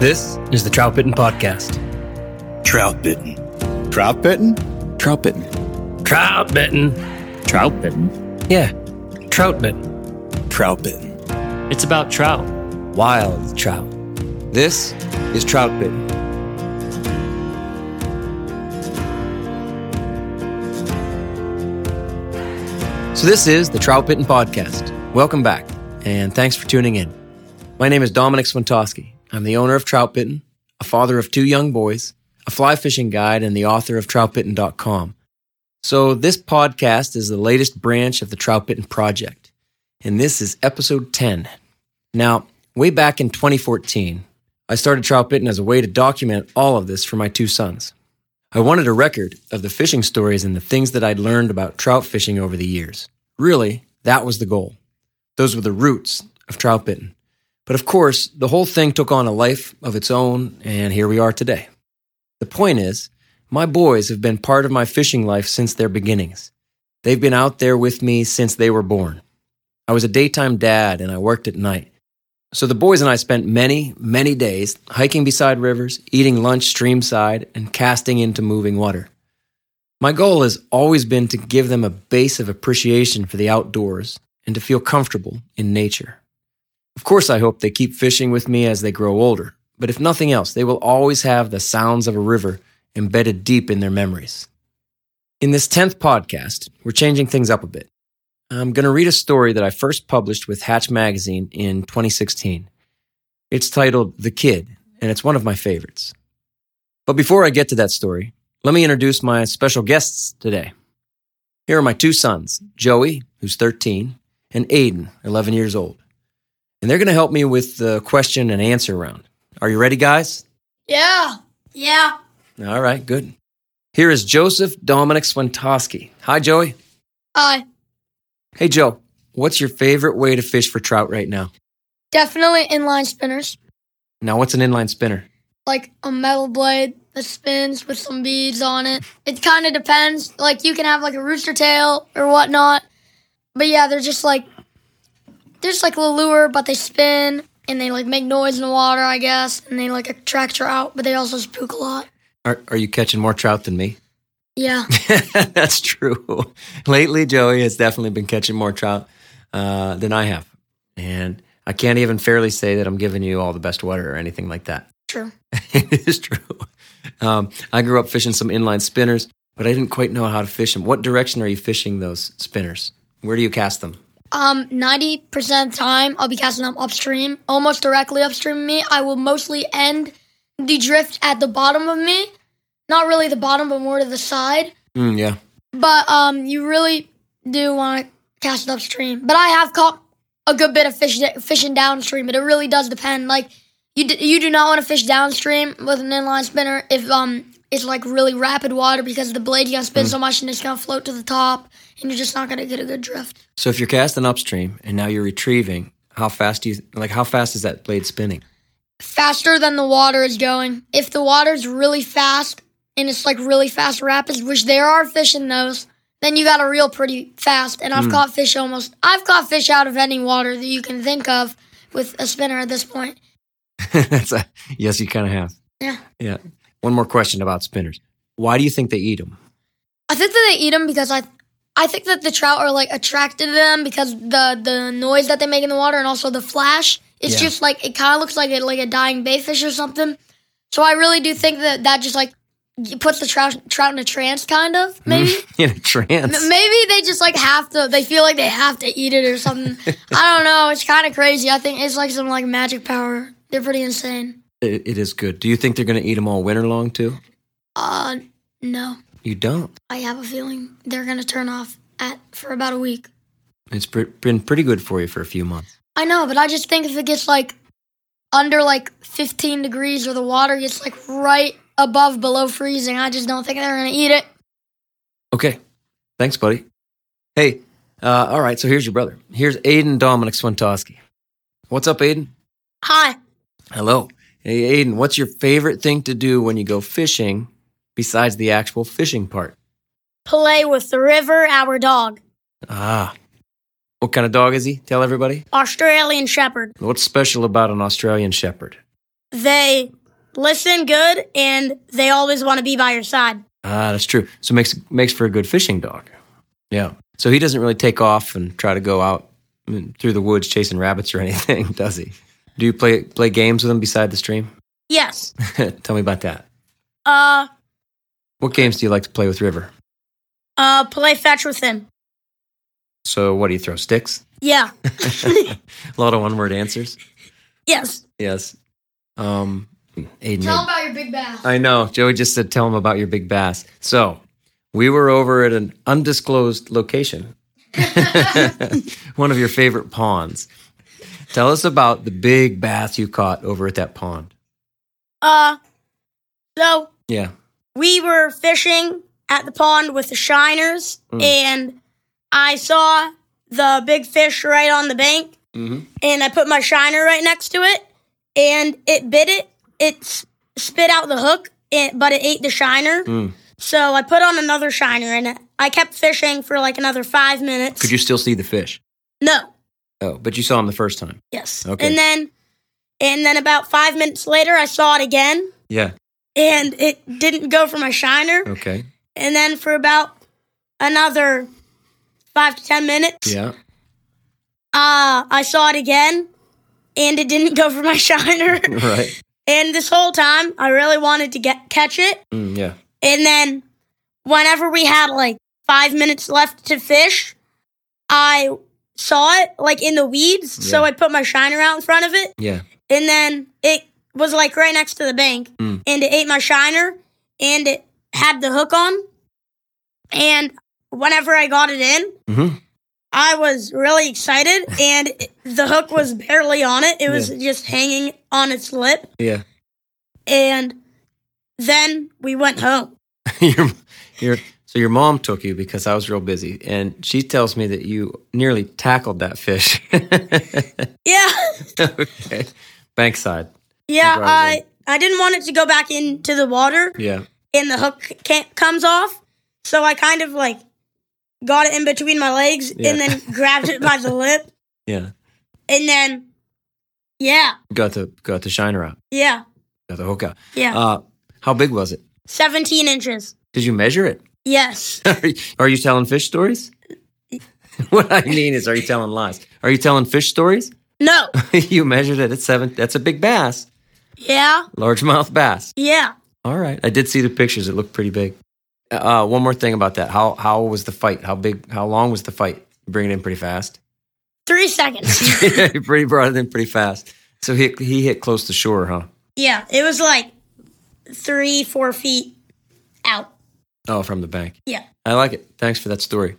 This is the Trout Bitten Podcast. Trout bitten. Trout bitten? Trout bitten. Trout Bitten. Trout bitten. Yeah, Trout Bitten. Trout bitten. It's about trout. Wild trout. This is Trout Bitten. So, this is the Trout Bitten Podcast. Welcome back, and thanks for tuning in. My name is Dominic Swentosky. I'm the owner of Trout Bitten, a father of two young boys, a fly fishing guide, and the author of troutbitten.com. So, this podcast is the latest branch of the Trout Bitten Project, and this is episode 10. Now, way back in 2014, I started Trout Bitten as a way to document all of this for my two sons. I wanted a record of the fishing stories and the things that I'd learned about trout fishing over the years. Really, that was the goal. Those were the roots of Trout Bitten. But of course, the whole thing took on a life of its own, and here we are today. The point is, my boys have been part of my fishing life since their beginnings. They've been out there with me since they were born. I was a daytime dad and I worked at night. So the boys and I spent many, many days hiking beside rivers, eating lunch streamside, and casting into moving water. My goal has always been to give them a base of appreciation for the outdoors and to feel comfortable in nature. Of course, I hope they keep fishing with me as they grow older, but if nothing else, they will always have the sounds of a river embedded deep in their memories. In this 10th podcast, we're changing things up a bit. I'm going to read a story that I first published with Hatch Magazine in 2016. It's titled The Kid, and it's one of my favorites. But before I get to that story, let me introduce my special guests today. Here are my two sons, Joey, who's 13, and Aiden, 11 years old. And they're going to help me with the question and answer round. Are you ready, guys? Yeah. Yeah. All right, good. Here is Joseph Dominic Swentosky. Hi, Joey. Hi. Hey, Joe. What's your favorite way to fish for trout right now? Definitely inline spinners. Now, what's an inline spinner? Like a metal blade that spins with some beads on it. It kind of depends. Like you can have like a rooster tail or whatnot. But yeah, they're just like they're just like a lure, but they spin and they like make noise in the water, I guess, and they like attract trout, but they also spook a lot. Are, are you catching more trout than me? Yeah. That's true. Lately, Joey has definitely been catching more trout uh, than I have. And I can't even fairly say that I'm giving you all the best water or anything like that. True. it is true. Um, I grew up fishing some inline spinners, but I didn't quite know how to fish them. What direction are you fishing those spinners? Where do you cast them? Um, 90% of the time, I'll be casting them upstream, almost directly upstream of me. I will mostly end the drift at the bottom of me. Not really the bottom, but more to the side. Mm, yeah. But um, you really do want to cast it upstream. But I have caught a good bit of fish fishing downstream, but it really does depend. Like you, d- you do not want to fish downstream with an inline spinner if um it's like really rapid water because the blade's gonna spin so much and it's gonna float to the top, and you're just not gonna get a good drift. So if you're casting upstream and now you're retrieving, how fast do you like? How fast is that blade spinning? faster than the water is going. If the water's really fast and it's like really fast rapids, which there are fish in those, then you got to reel pretty fast. And I've Hmm. caught fish almost. I've caught fish out of any water that you can think of with a spinner at this point. That's a, yes, you kind of have. Yeah. Yeah. One more question about spinners. Why do you think they eat them? I think that they eat them because I, I think that the trout are like attracted to them because the the noise that they make in the water and also the flash. It's Yeah. just like it kind of looks like a, like a dying baitfish or something. So I really do think that that just like puts the trout trout in a trance, kind of maybe. In a trance. Maybe they just like have to. They feel like they have to eat it or something. I don't know. It's kind of crazy. I think it's like some like magic power. They're pretty insane. It, it is good. Do you think they're going to eat them all winter long too? Uh, no. You don't. I have a feeling they're gonna turn off at for about a week. It's pre- been pretty good for you for a few months. I know, but I just think if it gets like under like 15 degrees or the water gets like right above below freezing, I just don't think they're gonna eat it. Okay. Thanks, buddy. Hey, uh, all right. So here's your brother. Here's Aiden Dominic Swentosky. What's up, Aiden? Hi. Hello. Hey, Aiden, what's your favorite thing to do when you go fishing besides the actual fishing part? Play with the river, our dog. Ah. What kind of dog is he? Tell everybody. Australian Shepherd. What's special about an Australian Shepherd? They listen good and they always want to be by your side. Ah, that's true. So makes makes for a good fishing dog. Yeah. So he doesn't really take off and try to go out mm, through the woods chasing rabbits or anything, does he? Do you play play games with him beside the stream? Yes. Tell me about that. Uh, What games do you like to play with River? uh, play fetch with him. So what do you throw sticks? Yeah. a lot of one word answers. yes. Yes. Um, Aiden. Tell him about your big bass. I know. Joey just said, tell him about your big bass. So we were over at an undisclosed location, one of your favorite ponds. Tell us about the big bass you caught over at that pond. Uh, so Yeah. we were fishing at the pond with the shiners, and I saw the big fish right on the bank, Mhm. and I put my shiner right next to it, and it bit it. It spit out the hook, and, but it ate the shiner. Mm. So I put on another shiner, and I kept fishing for like another five minutes. Could you still see the fish? No. Oh, but you saw him the first time. Yes. Okay. And then, and then about five minutes later, I saw it again, Yeah. and it didn't go for my shiner. Okay. And then for about another five to ten minutes, Yeah. uh, I saw it again, and it didn't go for my shiner. Right. and this whole time, I really wanted to get catch it. Mm, yeah. And then, whenever we had like five minutes left to fish, I saw it like in the weeds. So I put my shiner out in front of it, Yeah. and then it was like right next to the bank, Mm. and it ate my shiner, and it had the hook on. And whenever I got it in, hmm I was really excited, and the hook was barely on it. It was just hanging on its lip. Yeah. And then we went home. your, your, so your mom took you because I was real busy, and she tells me that you nearly tackled that fish. Yeah. okay. Bankside. Yeah, I I didn't want it to go back into the water Yeah. and the hook can't, comes off. So I kind of like got it in between my legs Yeah. and then grabbed it by the lip. Yeah. And then, yeah, Got the got the shiner out. yeah, Got the hook out. yeah. Uh, how big was it? 17 inches. Did you measure it? Yes. Are you- are you telling fish stories? what I mean is, are you telling lies? Are you telling fish stories? No. you measured it at seven. That's a big bass, Yeah. largemouth bass. Yeah. All right, I did see the pictures. It looked pretty big. Uh, one more thing about that. How how was the fight? How big? How long was the fight? Bring it in pretty fast. Three seconds. you pretty brought it in pretty fast. So he he hit close to shore, huh? yeah. It was like three, four feet out. Oh, from the bank. Yeah. I like it. Thanks for that story.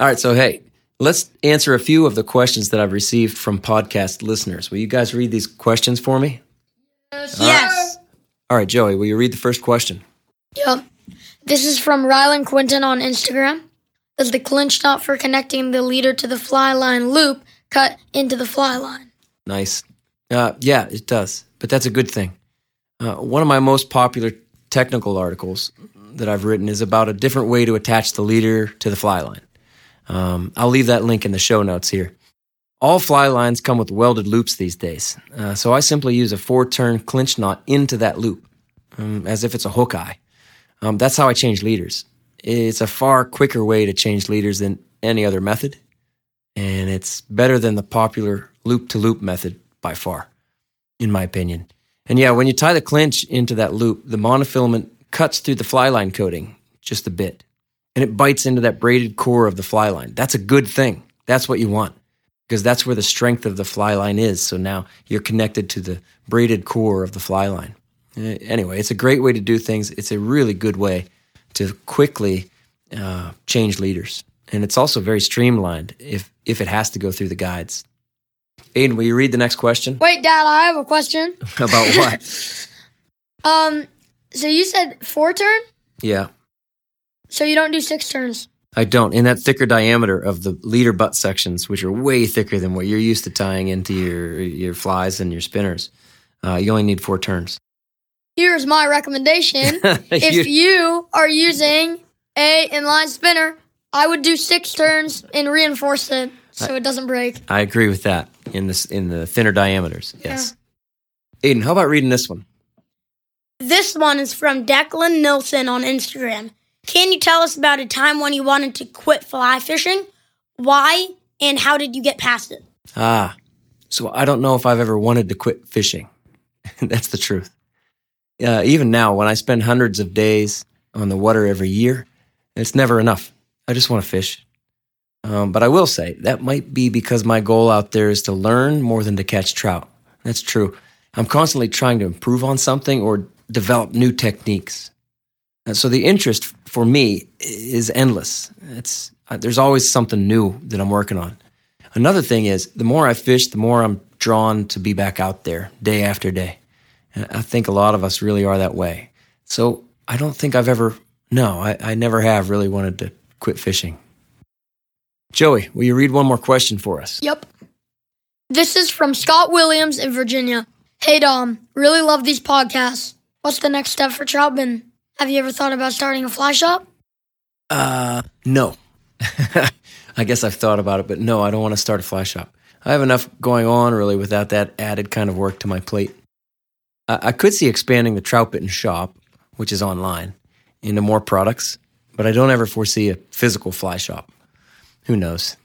All right, so hey, let's answer a few of the questions that I've received from podcast listeners. Will you guys read these questions for me? Yes. All right, Joey, will you read the first question? Yep. This is from Rylan Quinton on Instagram. Does the clinch knot for connecting the leader to the fly line loop cut into the fly line? Nice. Uh, yeah, it does. but that's a good thing. Uh, one of my most popular technical articles that I've written is about a different way to attach the leader to the fly line. Um, I'll leave that link in the show notes here. All fly lines come with welded loops these days, uh, so I simply use a four turn clinch knot into that loop, um, as if it's a hook eye. Um, that's how I change leaders. It's a far quicker way to change leaders than any other method, and it's better than the popular loop to loop method by far, in my opinion. And yeah, when you tie the clinch into that loop, the monofilament cuts through the fly line coating just a bit, and it bites into that braided core of the fly line. That's a good thing. That's what you want because that's where the strength of the fly line is. So now you're connected to the braided core of the fly line. Uh, Anyway, it's a great way to do things. It's a really good way to quickly uh, change leaders, and it's also very streamlined if if it has to go through the guides. Aiden, will you read the next question Wait, Dad, I have a question. about what? Um, so you said four turn, yeah, so you don't do six turns. I don't. In that thicker diameter of the leader butt sections, which are way thicker than what you're used to tying into your your flies and your spinners, uh, you only need four turns. Here's my recommendation. if You- are using a inline spinner, I would do six turns and reinforce it so it doesn't break. I agree with that in this in the thinner diameters. Yes. Aiden, how about reading this one? This one is from Declan Nilsson on Instagram. Can you tell us about a time when you wanted to quit fly fishing? Why and how did you get past it? Ah, so I don't know if I've ever wanted to quit fishing. That's the truth. Uh, even now, when I spend hundreds of days on the water every year, it's never enough. I just want to fish. Um, but I will say that might be because my goal out there is to learn more than to catch trout. That's true. I'm constantly trying to improve on something or develop new techniques. And so the interest for me is endless. It's uh, there's always something new that I'm working on. Another thing is, the more I fish, the more I'm drawn to be back out there day after day. And I think a lot of us really are that way. So I don't think I've ever, no, I, I never have really wanted to quit fishing. Joey, will you read one more question for us? Yep. This is from Scott Williams in Virginia. Hey Dom, really love these podcasts. What's the next step for Troutbitten? Have you ever thought about starting a fly shop? Uh, no. I guess I've thought about it, but no, I don't want to start a fly shop. I have enough going on really without that added kind of work to my plate. I, I could see expanding the Trout Bitten shop, which is online, into more products, but I don't ever foresee a physical fly shop. Who knows?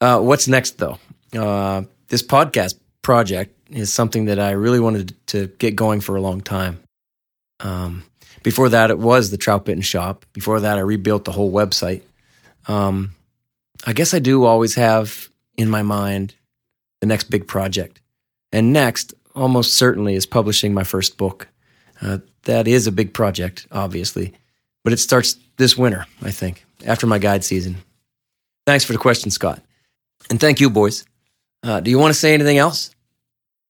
Uh, what's next, though? Uh, this podcast project is something that I really wanted to get going for a long time. Um, before that, it was the Trout Bitten shop. Before that, I rebuilt the whole website. Um, I guess I do always have in my mind the next big project. And next, almost certainly, is publishing my first book. Uh, that is a big project, obviously, but it starts this winter, I think, after my guide season. Thanks for the question, Scott. And thank you, boys. Uh, do you want to say anything else?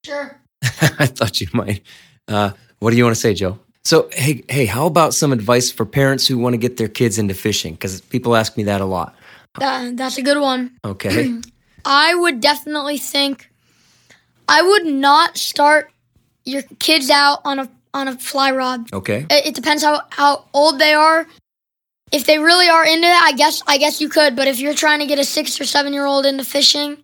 Sure. I thought you might. Uh, what do you want to say, Joe? So, hey, hey, how about some advice for parents who want to get their kids into fishing? Because people ask me that a lot. That, that's a good one. Okay. I would definitely think I would not start your kids out on a on a fly rod. okay. It, it depends how how old they are. If they really are into it, I guess I guess you could. But if you're trying to get a six or seven year old into fishing,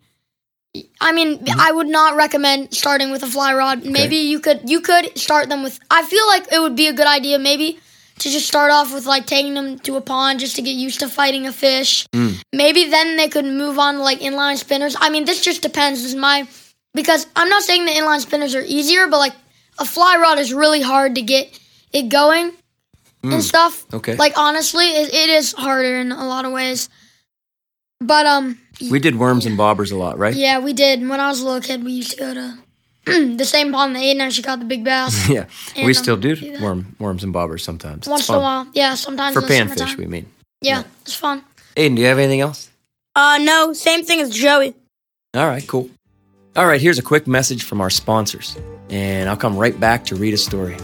I mean, mm-hmm. I would not recommend starting with a fly rod. Maybe you could you could start them with. I feel like it would be a good idea maybe to just start off with like taking them to a pond just to get used to fighting a fish. Mm. Maybe then they could move on to like inline spinners. I mean, this just depends. Is my because I'm not saying the inline spinners are easier, but like a fly rod is really hard to get it going and mm. stuff. Okay. Like honestly, it, it is harder in a lot of ways. But um, We did worms and bobbers a lot, right? yeah, we did. When I was a little kid, we used to go to the same pond that Aiden actually caught the big bass. Yeah. And, we um, still do do worm, worms and bobbers sometimes. Once in a while, yeah. Sometimes For panfish, we mean. Yeah, it's fun. Aiden, do you have anything else? Uh, no, same thing as Joey. All right, cool. All right, here's a quick message from our sponsors, and I'll come right back to read a story.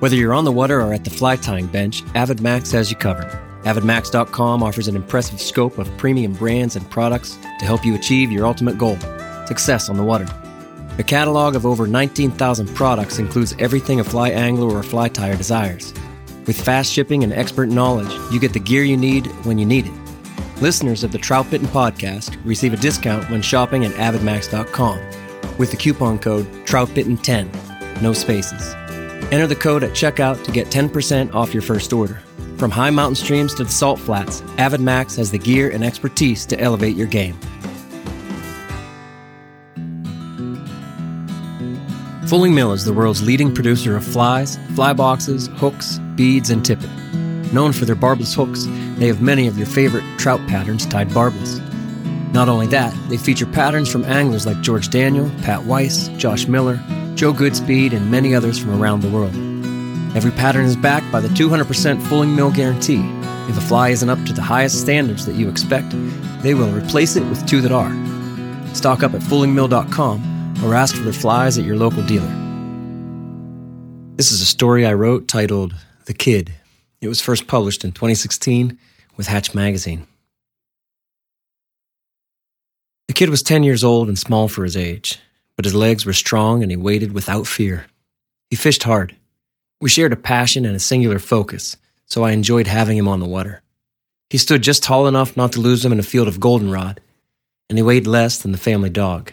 Whether you're on the water or at the fly tying bench, Avid Max has you covered. AvidMax.com offers an impressive scope of premium brands and products to help you achieve your ultimate goal success on the water. The catalog of over 19,000 products includes everything a fly angler or a fly tyer desires. With fast shipping and expert knowledge, you get the gear you need when you need it. Listeners of the Trout Bitten podcast receive a discount when shopping at avidmax.com with the coupon code TroutBitten10, no spaces. Enter the code at checkout to get 10% off your first order. From high mountain streams to the salt flats, AvidMax has the gear and expertise to elevate your game. Fulling Mill is the world's leading producer of flies, fly boxes, hooks, beads, and tippet. Known for their barbless hooks, they have many of your favorite trout patterns tied barbless. Not only that, they feature patterns from anglers like George Daniel, Pat Weiss, Josh Miller, Joe Goodspeed, and many others from around the world. Every pattern is backed by the 200% Fulling Mill guarantee. If a fly isn't up to the highest standards that you expect, they will replace it with two that are. Stock up at fullingmill.com or ask for their flies at your local dealer. This is a story I wrote titled The Kid. It was first published in 2016 with Hatch Magazine. The kid was 10 years old and small for his age, but his legs were strong and he waded without fear. He fished hard. We shared a passion and a singular focus, so I enjoyed having him on the water. He stood just tall enough not to lose him in a field of goldenrod, and he weighed less than the family dog.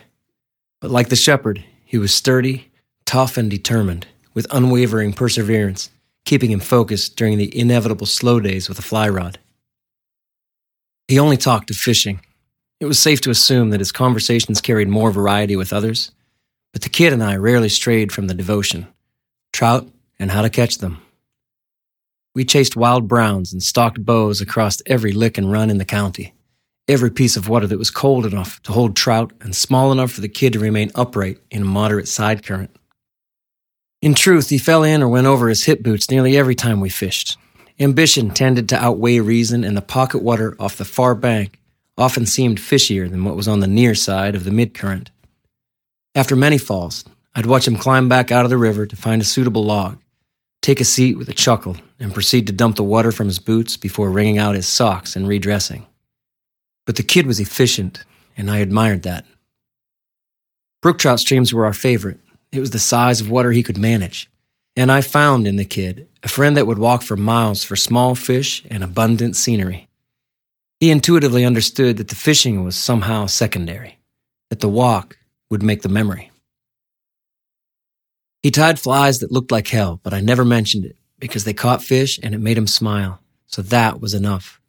But like the shepherd, he was sturdy, tough, and determined, with unwavering perseverance, keeping him focused during the inevitable slow days with a fly rod. He only talked of fishing. It was safe to assume that his conversations carried more variety with others, but the kid and I rarely strayed from the devotion trout and how to catch them. We chased wild browns and stalked bows across every lick and run in the county every piece of water that was cold enough to hold trout and small enough for the kid to remain upright in a moderate side current. In truth, he fell in or went over his hip boots nearly every time we fished. Ambition tended to outweigh reason, and the pocket water off the far bank often seemed fishier than what was on the near side of the mid current. After many falls, I'd watch him climb back out of the river to find a suitable log, take a seat with a chuckle, and proceed to dump the water from his boots before wringing out his socks and redressing. But the kid was efficient, and I admired that. Brook trout streams were our favorite. It was the size of water he could manage. And I found in the kid a friend that would walk for miles for small fish and abundant scenery. He intuitively understood that the fishing was somehow secondary, that the walk would make the memory. He tied flies that looked like hell, but I never mentioned it because they caught fish and it made him smile, so that was enough.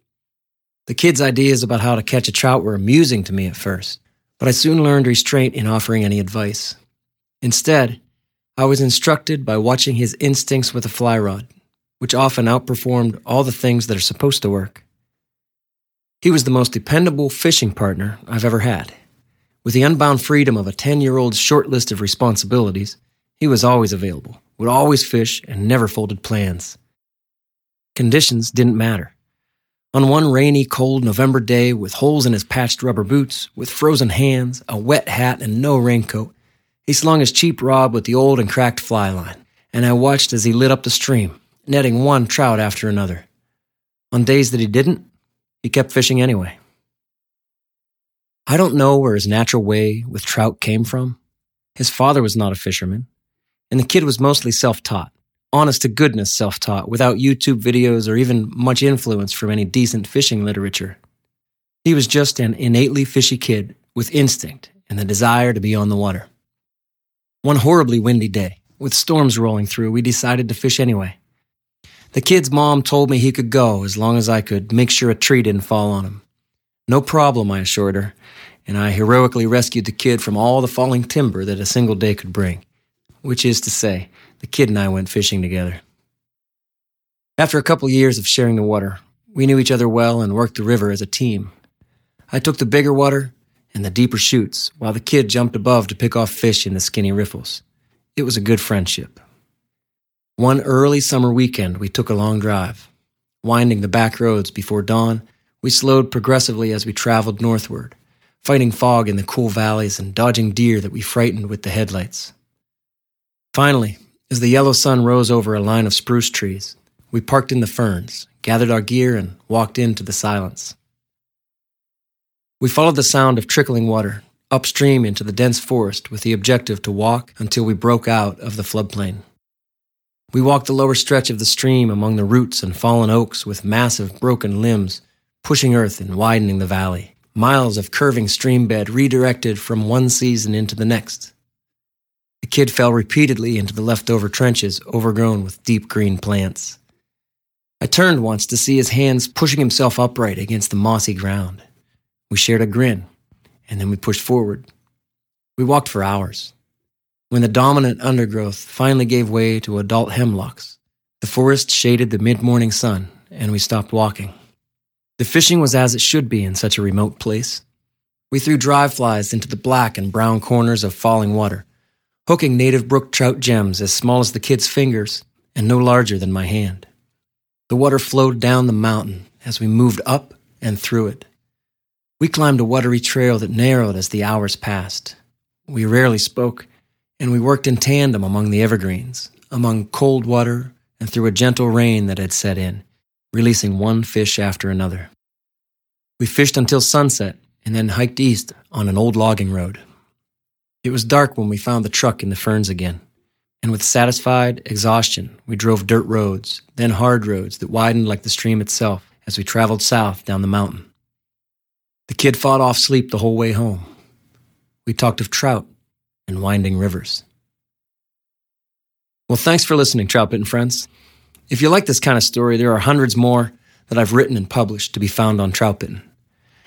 The kid's ideas about how to catch a trout were amusing to me at first, but I soon learned restraint in offering any advice. Instead, I was instructed by watching his instincts with a fly rod, which often outperformed all the things that are supposed to work. He was the most dependable fishing partner I've ever had. With the unbound freedom of a 10 year old's short list of responsibilities, he was always available, would always fish, and never folded plans. Conditions didn't matter. On one rainy, cold November day, with holes in his patched rubber boots, with frozen hands, a wet hat, and no raincoat, he slung his cheap rod with the old and cracked fly line, and I watched as he lit up the stream, netting one trout after another. On days that he didn't, he kept fishing anyway. I don't know where his natural way with trout came from. His father was not a fisherman, and the kid was mostly self taught honest to goodness self taught without YouTube videos or even much influence from any decent fishing literature. He was just an innately fishy kid with instinct and the desire to be on the water. One horribly windy day, with storms rolling through, we decided to fish anyway. The kid's mom told me he could go as long as I could make sure a tree didn't fall on him. No problem, I assured her, and I heroically rescued the kid from all the falling timber that a single day could bring, which is to say, the kid and I went fishing together. After a couple years of sharing the water, we knew each other well and worked the river as a team. I took the bigger water and the deeper chutes, while the kid jumped above to pick off fish in the skinny riffles. It was a good friendship. One early summer weekend, we took a long drive. Winding the back roads before dawn, we slowed progressively as we traveled northward, fighting fog in the cool valleys and dodging deer that we frightened with the headlights. Finally, as the yellow sun rose over a line of spruce trees, we parked in the ferns, gathered our gear, and walked into the silence. We followed the sound of trickling water, upstream into the dense forest with the objective to walk until we broke out of the floodplain. We walked the lower stretch of the stream among the roots and fallen oaks with massive broken limbs, pushing earth and widening the valley. Miles of curving stream bed redirected from one season into the next. The kid fell repeatedly into the leftover trenches overgrown with deep green plants. I turned once to see his hands pushing himself upright against the mossy ground. We shared a grin, and then we pushed forward. We walked for hours. When the dominant undergrowth finally gave way to adult hemlocks, the forest shaded the mid morning sun, and we stopped walking. The fishing was as it should be in such a remote place. We threw dry flies into the black and brown corners of falling water, hooking native brook trout gems as small as the kid's fingers and no larger than my hand. The water flowed down the mountain as we moved up and through it. We climbed a watery trail that narrowed as the hours passed. We rarely spoke, and we worked in tandem among the evergreens, among cold water, and through a gentle rain that had set in, releasing one fish after another. We fished until sunset and then hiked east on an old logging road. It was dark when we found the truck in the ferns again, and with satisfied exhaustion, we drove dirt roads, then hard roads that widened like the stream itself as we traveled south down the mountain. The kid fought off sleep the whole way home. We talked of trout and winding rivers. Well, thanks for listening, Trout Bitten friends. If you like this kind of story, there are hundreds more that I've written and published to be found on Trout Bitten.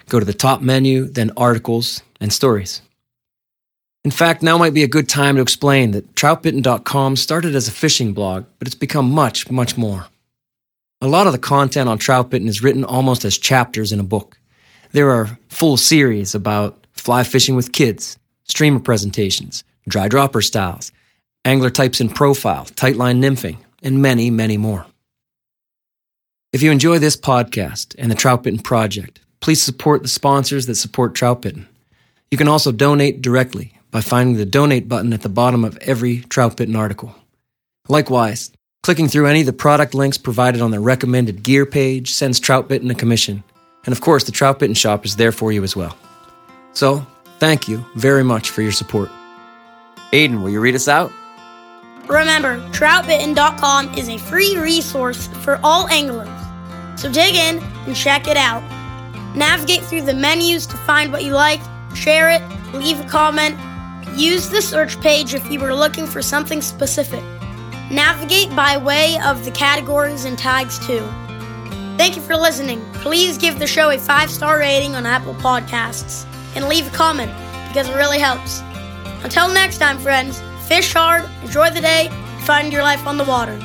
Go to the top menu, then articles and stories. In fact, now might be a good time to explain that troutbitten.com started as a fishing blog, but it's become much, much more. A lot of the content on Troutbitten is written almost as chapters in a book. There are full series about fly fishing with kids, streamer presentations, dry dropper styles, angler types in profile, tightline nymphing, and many, many more. If you enjoy this podcast and the Troutbitten Project, please support the sponsors that support Troutbitten. You can also donate directly by finding the donate button at the bottom of every Trout Bitten article. Likewise, clicking through any of the product links provided on the recommended gear page sends Troutbitten a commission. And of course, the Troutbitten shop is there for you as well. So, thank you very much for your support. Aiden, will you read us out? Remember, troutbitten.com is a free resource for all anglers. So dig in and check it out. Navigate through the menus to find what you like, share it, leave a comment, use the search page if you were looking for something specific. Navigate by way of the categories and tags too. Thank you for listening. Please give the show a five star rating on Apple Podcasts and leave a comment because it really helps. Until next time, friends, fish hard, enjoy the day, find your life on the water.